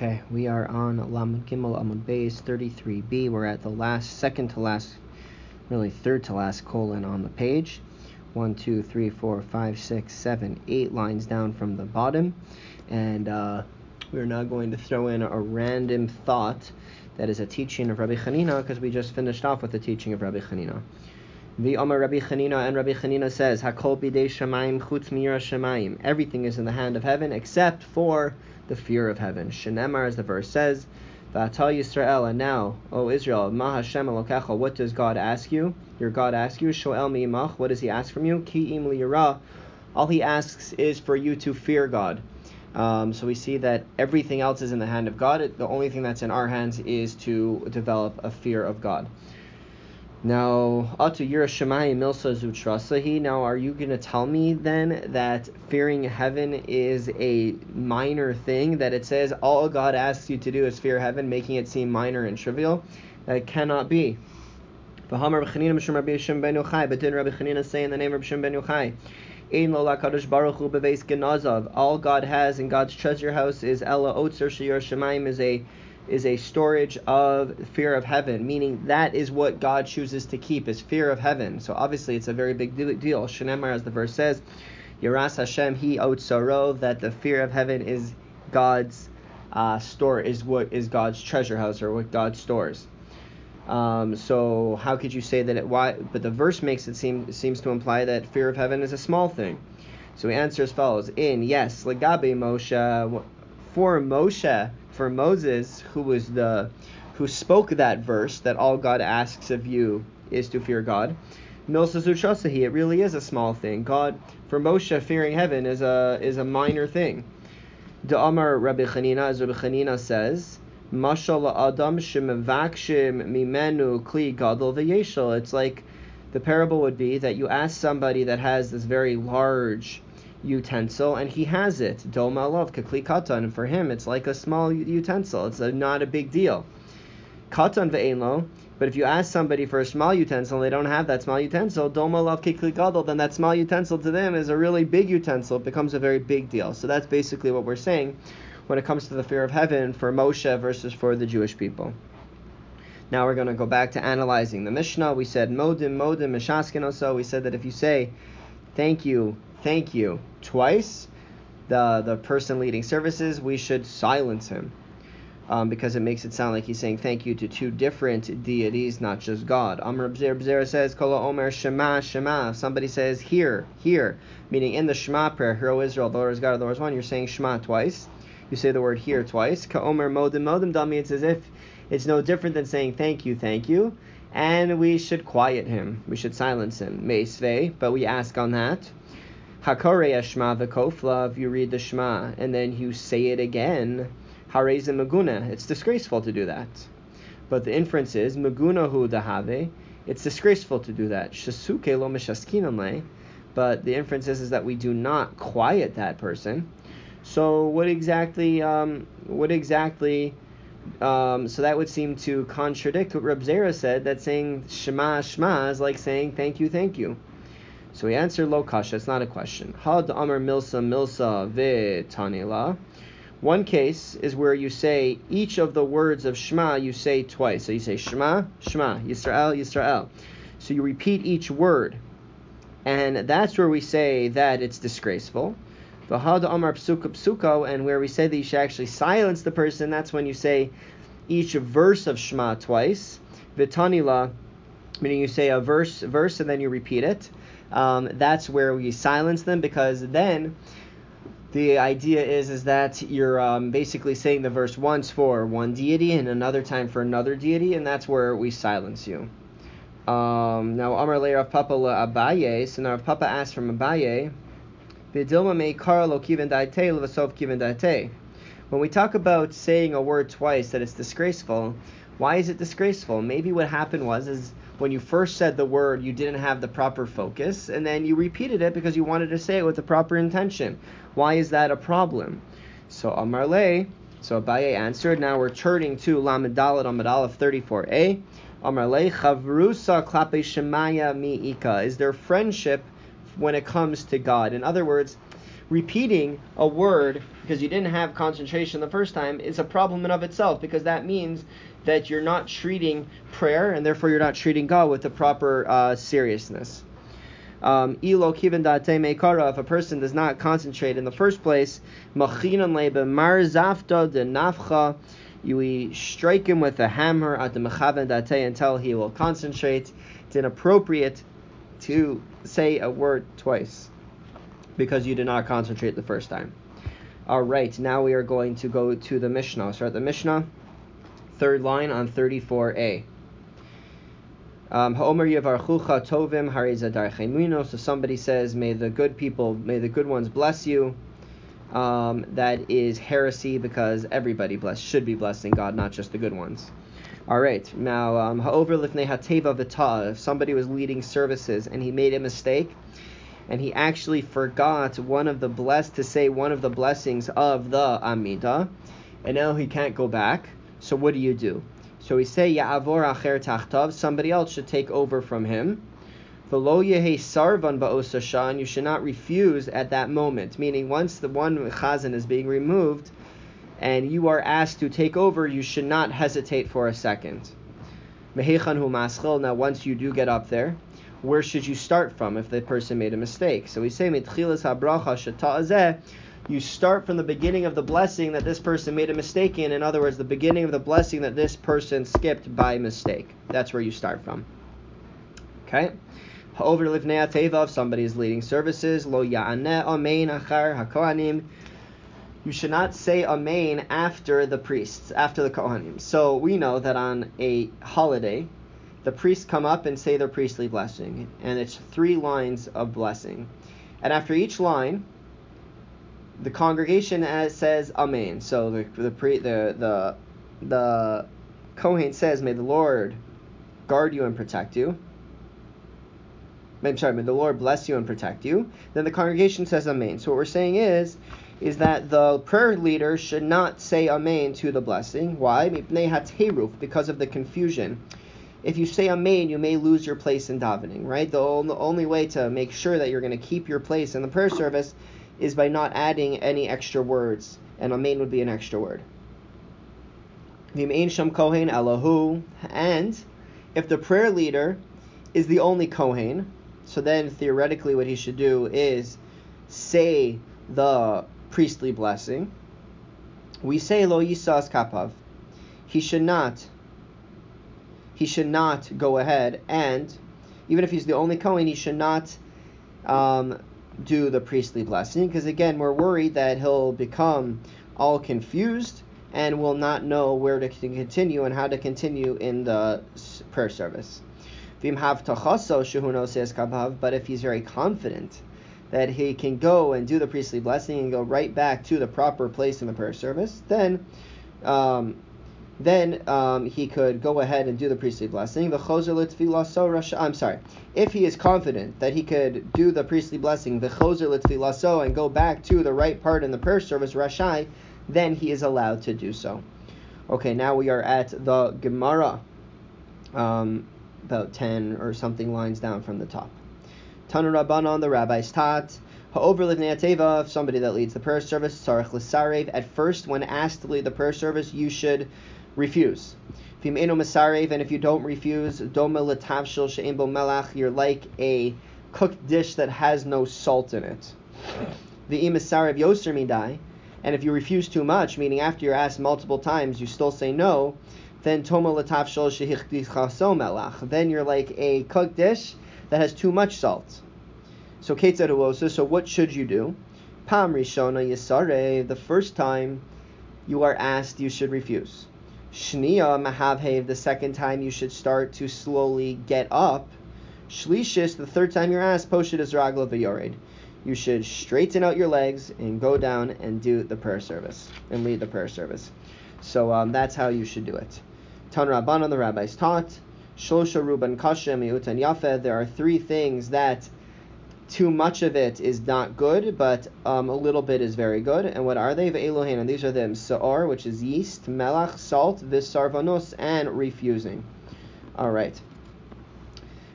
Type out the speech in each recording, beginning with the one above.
Okay, we are on Lam Gimel Amud Beis 33b. We're at the last, second to last, really third to last colon on the page. One, two, three, four, five, six, seven, eight lines down from the bottom. And uh, we're now going to throw in a random thought that is a teaching of Rabbi Chanina because we just finished off with the teaching of Rabbi Chanina. The Amar Rabbi Chanina and Rabbi Chanina says, Hakol bidei shamayim chutz miyra shamayim. Everything is in the hand of heaven except for the fear of heaven. Shenemar, as the verse says, V'atal Yisrael, and now, O Israel, Ma Hashem Elokecha, what does God ask you? Your God asks you, Shoel mi'imach, what does he ask from you? Ki im all he asks is for you to fear God. Um, so we see that everything else is in the hand of God. The only thing that's in our hands is to develop a fear of God. Now, Atu Yerushalayim Milsa Zutrasahi. Now, are you going to tell me then that fearing heaven is a minor thing? That it says all God asks you to do is fear heaven, making it seem minor and trivial? That cannot be. But didn't Rabbi Chanina say in the name of Shimon ben Yochai? All God has in God's treasure house is Ella Otzer Shir Shemaim is a is a storage of fear of heaven, meaning that is what God chooses to keep, is fear of heaven. So obviously it's a very big deal. Shenemar, as the verse says, Yeras Hashem He Otsaro, that the fear of heaven is God's uh, store, is what is God's treasure house, or what God stores. Um, so how could you say that it? Why? But the verse makes it seem seems to imply that fear of heaven is a small thing. So he answers as follows: In yes, legabe Moshe, for Moshe, for Moses, who was the who spoke that verse that all God asks of you is to fear God. Milsazutrasahi, it really is a small thing. God, for Moshe, fearing heaven is a is a minor thing. The Amar Rabbi Chanina, as Rabbi Chanina says, Mashal Adam Shemavakshim Mimenu Kli Gadol V'Yeshel. It's like the parable would be that you ask somebody that has this very large utensil, and he has it. Doma love kakli katan, and for him it's like a small utensil. It's a, not a big deal. Katan ve'enlo, but if you ask somebody for a small utensil and they don't have that small utensil, doma love kikli gadol, then that small utensil to them is a really big utensil. It becomes a very big deal. So that's basically what we're saying when it comes to the fear of heaven for Moshe versus for the Jewish people. Now we're going to go back to analyzing the Mishnah. We said modim, modim, mishaskin So We said that if you say thank you, thank you twice, the the person leading services, we should silence him. Um, because it makes it sound like he's saying thank you to two different deities, not just God. Amr Bzera says, Kola Omer Shema Shema. Somebody says here, here, meaning in the Shema prayer, Hear O Israel, the Lord is God, the Lord is one, you're saying Shema twice. You say the word here twice. Ka Omer Modim Modim Dami, it's as if it's no different than saying thank you, thank you. And we should quiet him. We should silence him. Meisvei, but we ask on that. Hakore Shema v'kofla, if you read the Shema and then you say it again, Hareze Maguna, it's disgraceful to do that. But the inference is, Maguna hu dahave, it's disgraceful to do that. Shasuke lo but the inference is, is that we do not quiet that person. So what exactly, um, what exactly, um, so that would seem to contradict what Reb Zera said, that saying Shema Shema is like saying thank you, thank you. So we answer lo kasha. It's not a question. Had amar milsa milsa tanila. One case is where you say each of the words of Shema you say twice. So you say Shema, Shema, Yisrael, Yisrael. So you repeat each word. And that's where we say that it's disgraceful. V'had amar psuka psuko, and where we say that you should actually silence the person, that's when you say each verse of Shema twice. V'tanila, meaning you say a verse, verse, and then you repeat it um, that's where we silence them because then the idea is is that you're um, basically saying the verse once for one deity and another time for another deity, and that's where we silence you. Um, now Amar Le Rav Papa la Abaye, so now Rav Papa asked from Abaye, Bidilma me karlo kiven daite levasov kiven daite. When we talk about saying a word twice that it's disgraceful, why is it disgraceful? Maybe what happened was is when you first said the word, you didn't have the proper focus, and then you repeated it because you wanted to say it with the proper intention. Why is that a problem? So Amarle, so Abaye answered. Now we're turning to Lamidalit Amadal 34a. Amarle Chavrusa Klape Shemaya Mi'ika. Is there friendship when it comes to God? In other words, repeating a word because you didn't have concentration the first time is a problem in of itself because that means that you're not treating prayer and therefore you're not treating God with the proper uh, seriousness. Um, if a person does not concentrate in the first place, you strike him with a hammer at the mechaven until he will concentrate. It's inappropriate to say a word twice because you did not concentrate the first time. All right, now we are going to go to the Mishnah. Start the Mishnah, third line on 34a. Um, So somebody says, "May the good people, may the good ones bless you." Um, that is heresy because everybody bless should be blessing God, not just the good ones. All right, now um, hateva v'ta. If somebody was leading services and he made a mistake, and he actually forgot one of the blessed to say one of the blessings of the Amida, and now he can't go back. So what do you do? So we say Ya'avor acher tachtav, somebody else should take over from him. V'lo yehe sarvan ba'osashan, you should not refuse at that moment. Meaning, once the one chazan is being removed, and you are asked to take over, you should not hesitate for a second. Mehechan. Now, once you do get up there, where should you start from if the person made a mistake? So we say mitchilas habracha. You start from the beginning of the blessing that this person made a mistake in. In other words, the beginning of the blessing that this person skipped by mistake. That's where you start from. Okay. Over livnei if somebody is leading services, lo ya'aneh amein achar hakohanim you should not say Amen after the priests, after the Kohanim. So we know that on a holiday, the priests come up and say their priestly blessing, and it's three lines of blessing. And after each line, the congregation says Amen. So the the pre, the the the Kohen says, "May the Lord guard you and protect you." I'm sorry, may the Lord bless you and protect you. Then the congregation says Amen. So what we're saying is is that the prayer leader should not say Amen to the blessing. Why? Because of the confusion. If you say Amen, you may lose your place in davening, right? The only way to make sure that you're going to keep your place in the prayer service is by not adding any extra words, and Amen would be an extra word. V'im sham kohen Elahu, and if the prayer leader is the only Kohen, so then theoretically what he should do is say the priestly blessing, we say lo yisas kapav. He should not. He should not go ahead and, even if he's the only Kohen, he should not um, do the priestly blessing because again we're worried that he'll become all confused and will not know where to continue and how to continue in the prayer service. But if he's very confident that he can go and do the priestly blessing and go right back to the proper place in the prayer service, then um, then um, he could go ahead and do the priestly blessing. The I'm sorry. If he is confident that he could do the priestly blessing, the and go back to the right part in the prayer service, rashai, then he is allowed to do so. Okay, now we are at the Gemara, um, about ten or something lines down from the top. Tanu Rabbanon, the rabbis taught. Ha'over livnei if somebody that leads the prayer service, sarach l'sarev. At first, when asked to lead the prayer service, you should refuse. And if you don't refuse, doma melach, you're like a cooked dish that has no salt in it. The masarev yoser midai, and if you refuse too much, meaning after you're asked multiple times, you still say no, then toma melach. Then you're like a cooked dish that has too much salt. So so what should you do? Pam Rishona Yisare, the first time you are asked, you should refuse. Shnia Mahavhev, the second time you should start to slowly get up. Shlishis, the third time you're asked, Poshit is Ragla V'yored. You should straighten out your legs and go down and do the prayer service and lead the prayer service. So um, that's how you should do it. Tan Rabban the rabbis taught. Shlosha Ruban Kashem Utan Yafed. There are three things that too much of it is not good, but um, a little bit is very good. And what are they? Ve'elohin, and these are them: Sa'or, which is yeast, melach, salt, visarvanos, and refusing. All right.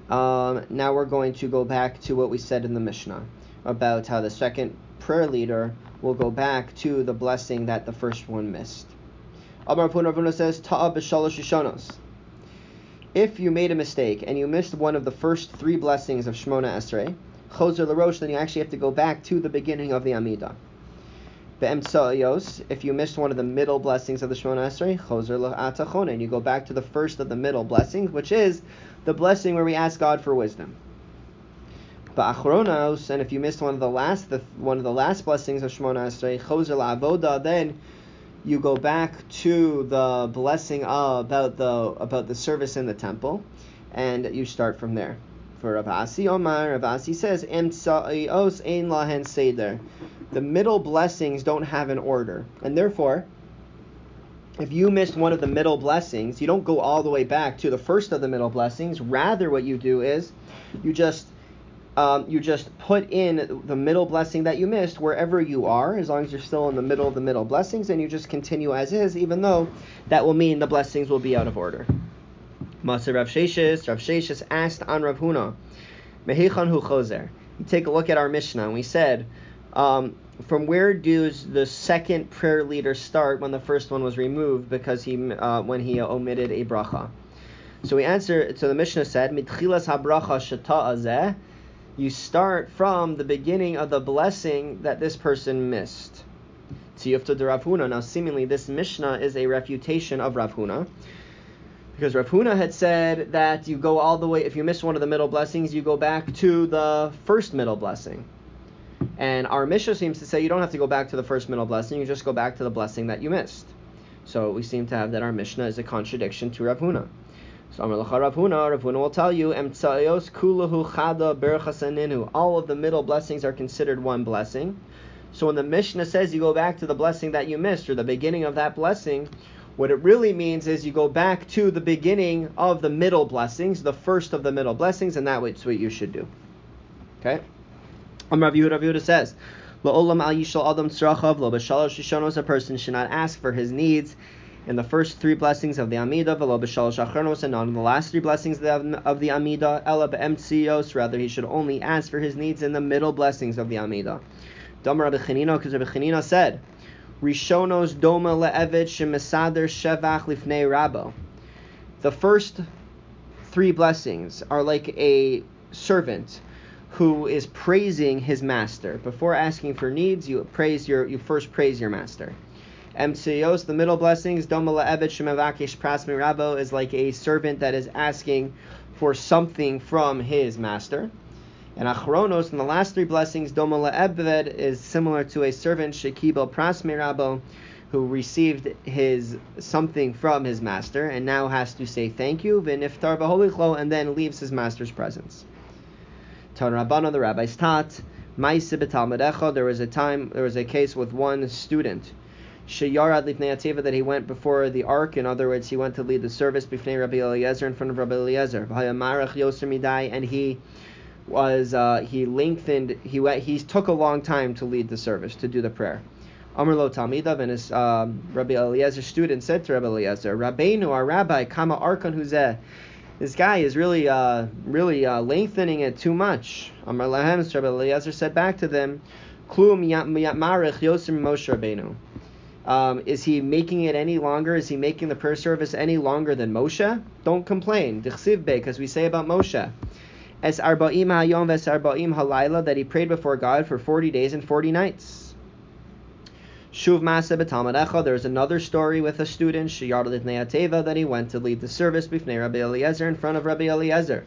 Um, now we're going to go back to what we said in the Mishnah about how the second prayer leader will go back to the blessing that the first one missed. Amar Rav Huna says, Ta'a b'shalosh rishonos. If you made a mistake and you missed one of the first three blessings of Shemona Esrei, Choser LaRosh, then you actually have to go back to the beginning of the Amidah. Be'emtsa'yos, if you missed one of the middle blessings of the Shemona Esrei, Choser La'atachon, and you go back to the first of the middle blessings, which is the blessing where we ask God for wisdom. Ba'achronos, and if you missed one of the last the, one of the last blessings of Shemona Esrei, Choser La'avoda, then you go back to the blessing about the about the service in the temple, and you start from there. For Rav Omar, says, Emtsa'os ein lahen seder the middle blessings don't have an order. And therefore, if you missed one of the middle blessings, you don't go all the way back to the first of the middle blessings. Rather, what you do is you just um, you just put in the middle blessing that you missed wherever you are, as long as you're still in the middle of the middle blessings, and you just continue as is, even though that will mean the blessings will be out of order. Maser Rav Sheshis, Rav Sheshis asked on Rav Huna, Mehichan hu chozer. You take a look at our Mishnah, and we said, um, from where does the second prayer leader start when the first one was removed because he uh, when he omitted a bracha? So we answer. So the Mishnah said, "Mitchilas habracha shata You start from the beginning of the blessing that this person missed. Tiyufta de Huna. Now, seemingly, this Mishnah is a refutation of Rav Huna. Because Rav Huna had said that you go all the way, if you miss one of the middle blessings, you go back to the first middle blessing. And our Mishnah seems to say you don't have to go back to the first middle blessing, you just go back to the blessing that you missed. So we seem to have that our Mishnah is a contradiction to Rav Huna. So Amar Lacha Rav Huna, Rav Huna will tell you, Emtsayos kulahu chada berchasaninu. All of the middle blessings are considered one blessing. So when the Mishnah says you go back to the blessing that you missed, or the beginning of that blessing, what it really means is you go back to the beginning of the middle blessings, the first of the middle blessings, and that's what you should do. Okay? Rav Yehuda, Rav Yehuda says, La'olam al yishal adam tzrachav lo b'shalosh rishonos, a person should not ask for his needs in the first three blessings of the Amida, v'lo b'shalosh achronos, and not in the last three blessings of the Amida, ela be'emtzios, rather he should only ask for his needs in the middle blessings of the Amida. Dom Rabbi Chanino, because Rabbi Chanino said, Rishonos doma le'evet shemesader shevach lifnei rabo. The first three blessings are like a servant who is praising his master. Before asking for needs, you praise your you first praise your master. Emtsa'os, the middle blessings, Domala Evet Shemavakish Prasmi Rabo is like a servant that is asking for something from his master. And Achronos, in the last three blessings, Domala Ebved is similar to a servant, Shekibel Prasmi Rabo, who received his something from his master and now has to say thank you, Viniftar Baholichlo, and then leaves his master's presence. Tan Rabbana, the rabbis taught, there was a time, there was a case with one student, Sheyarad Lifnei that he went before the ark. In other words, he went to lead the service before Rabbi Eliezer in front of Rabbi Eliezer. And he was uh, he lengthened he went he took a long time to lead the service to do the prayer. Amr lo and his um, Rabbi Eliezer student said to Rabbi Eliezer, Rabbeinu, our rabbi, kama arkon huzeh this guy is really, uh, really uh, lengthening it too much. Amar Lahem, Rabbi Eliezer said back to them, Klum Marich Yosem Moshe Rabbeinu. Um, is he making it any longer? Is he making the prayer service any longer than Moshe? Don't complain. because we say about Moshe. Es arba'im hayom ves arba'im halayla, that he prayed before God for 40 days and 40 nights. Shuv Masa B'Talmud There's another story with a student, Shiyar Teva, that he went to lead the service before Rabbi Eliezer in front of Rabbi Eliezer.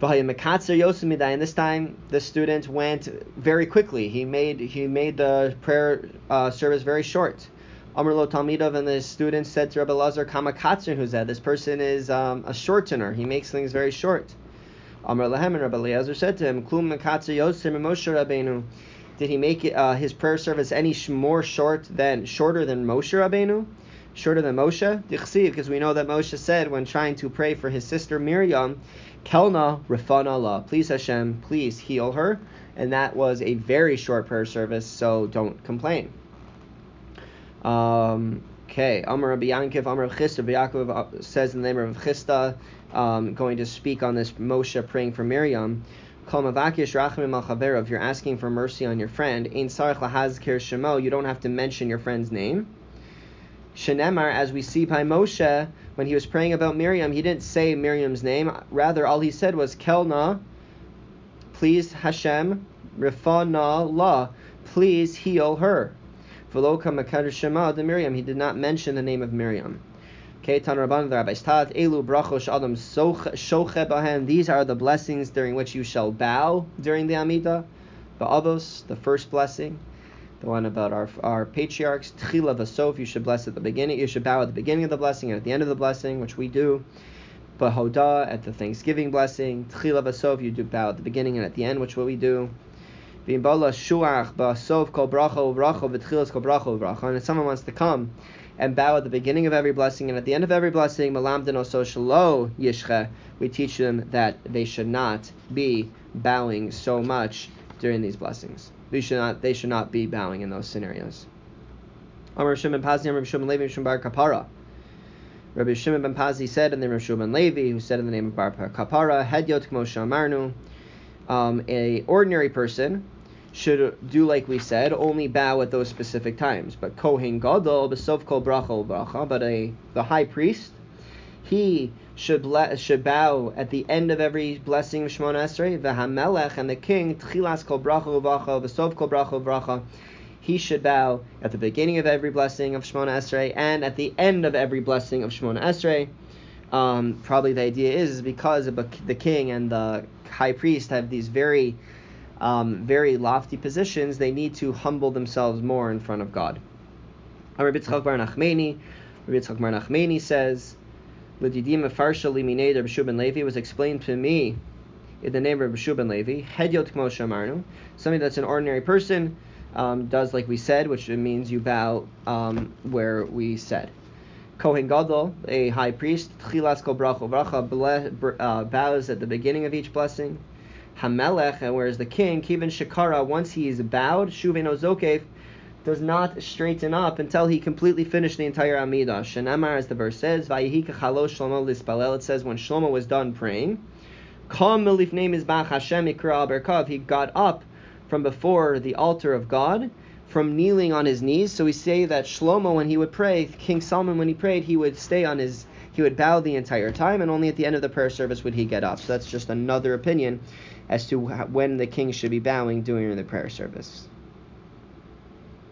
And this time, the student went very quickly. He made he made the prayer uh, service very short. Amr lo Talmidov and the student said to Rabbi Lazar, Kama who's that? This person is um, a shortener. He makes things very short. Amr Lahem and Rabbi Eliezer said to him, Klum Moshe Rabbeinu. Did he make uh, his prayer service any more short than shorter than Moshe Rabbeinu? Shorter than Moshe? because we know that Moshe said when trying to pray for his sister Miriam, Kelna Rafana Allah, please Hashem, please heal her. And that was a very short prayer service, so don't complain. Um, okay, Amar Rabbi Yankiv, Amar Chisda, Yaakov uh, says in the name of Chisda, um, going to speak on this Moshe praying for Miriam. If you're asking for mercy on your friend, you don't have to mention your friend's name. Shenemar, as we see by Moshe, when he was praying about Miriam, he didn't say Miriam's name. Rather, all he said was Kelna, please Hashem, Rifana La, please heal her. Veloka Makar Shema de Miriam, he did not mention the name of Miriam. Ketan Rabban the Rabbis Elu Brachos Adam Shoche Bahen, these are the blessings during which you shall bow during the Amidah. Ba'avos, the first blessing the one about our our patriarchs. Tchila v'sof, you should bless at the beginning. You should bow at the beginning of the blessing and at the end of the blessing, which we do. Bahoda at the Thanksgiving blessing. Tchila v'sof, you do bow at the beginning and at the end, which what we do. And if someone wants to come and bow at the beginning of every blessing and at the end of every blessing, we teach them that they should not be bowing so much during these blessings. They should not they should not be bowing in those scenarios. Rabbi Shimon ben Pazi said in the of Shimon Levi, who said in the name of Bar Kapara, Hedyot Kmosha Amarnu, um, a ordinary person should do like we said, only bow at those specific times. But Kohen Gadol, Besov Kol Bracha Bracha, but a the high priest, he should ble- should bow at the end of every blessing of Shemona Esrei, v'hamelech and the king tchilas kol bracha uvacha v'sov kol bracha uvacha. He should bow at the beginning of every blessing of Shemona Esrei and at the end of every blessing of Shemona Esrei. Um, probably the idea is, is because the king and the high priest have these very um, very lofty positions, they need to humble themselves more in front of God. Rabbi Yitzchak Bar Nachmani, Rabbi Yitzchak Bar Nachmani says L'didim Farsha Liminei Rabbi Levi was explained to me in the name of Rabbi ben Levi. Hedyot Kmo Shamarnu, something that's an ordinary person um, does like we said, which means you bow um, where we said. Kohen Gadol, a high priest, Tchilas Kol Bracha, uh, bows at the beginning of each blessing. Hamelech, and whereas the king, Kivin Shakara, once he is bowed, Shuven Ozokef, does not straighten up until he completely finished the entire Amidah. Shenamar, as the verse says, Vayihika Shlomo lispalel. It says when Shlomo was done praying, Kam name is Bach Berkav. He got up from before the altar of God, from kneeling on his knees. So we say that Shlomo, when he would pray, King Solomon, when he prayed, he would stay on his, he would bow the entire time, and only at the end of the prayer service would he get up. So that's just another opinion as to when the king should be bowing during the prayer service.